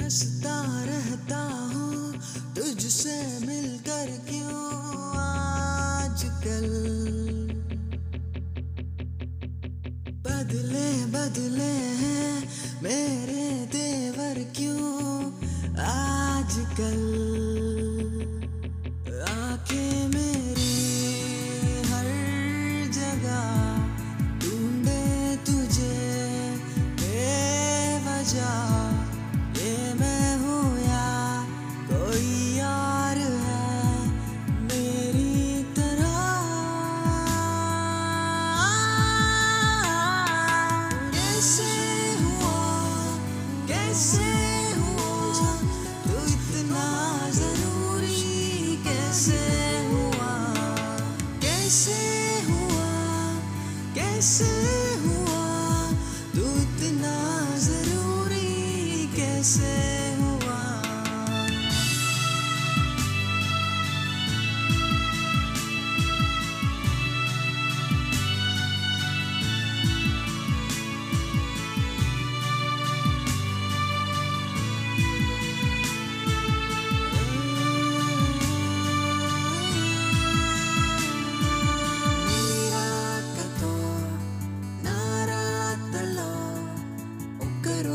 हंसता रहता हूँ तुझसे मिलकर क्यों आजकल? बदले बदले हैं मेरे देवर क्यों आजकल? कैसे हुआ? तू इतना ज़रूरी कैसे हुआ? कैसे हुआ? कैसे हुआ? तू इतना ज़रूरी कैसे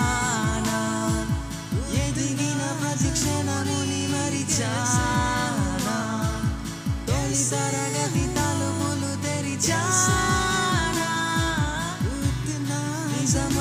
మరిచానా ఎదిగిన ప్రతి క్షణముని మరిచానా తొలి సరగతి తలుపులు తెరిచానా నిజమ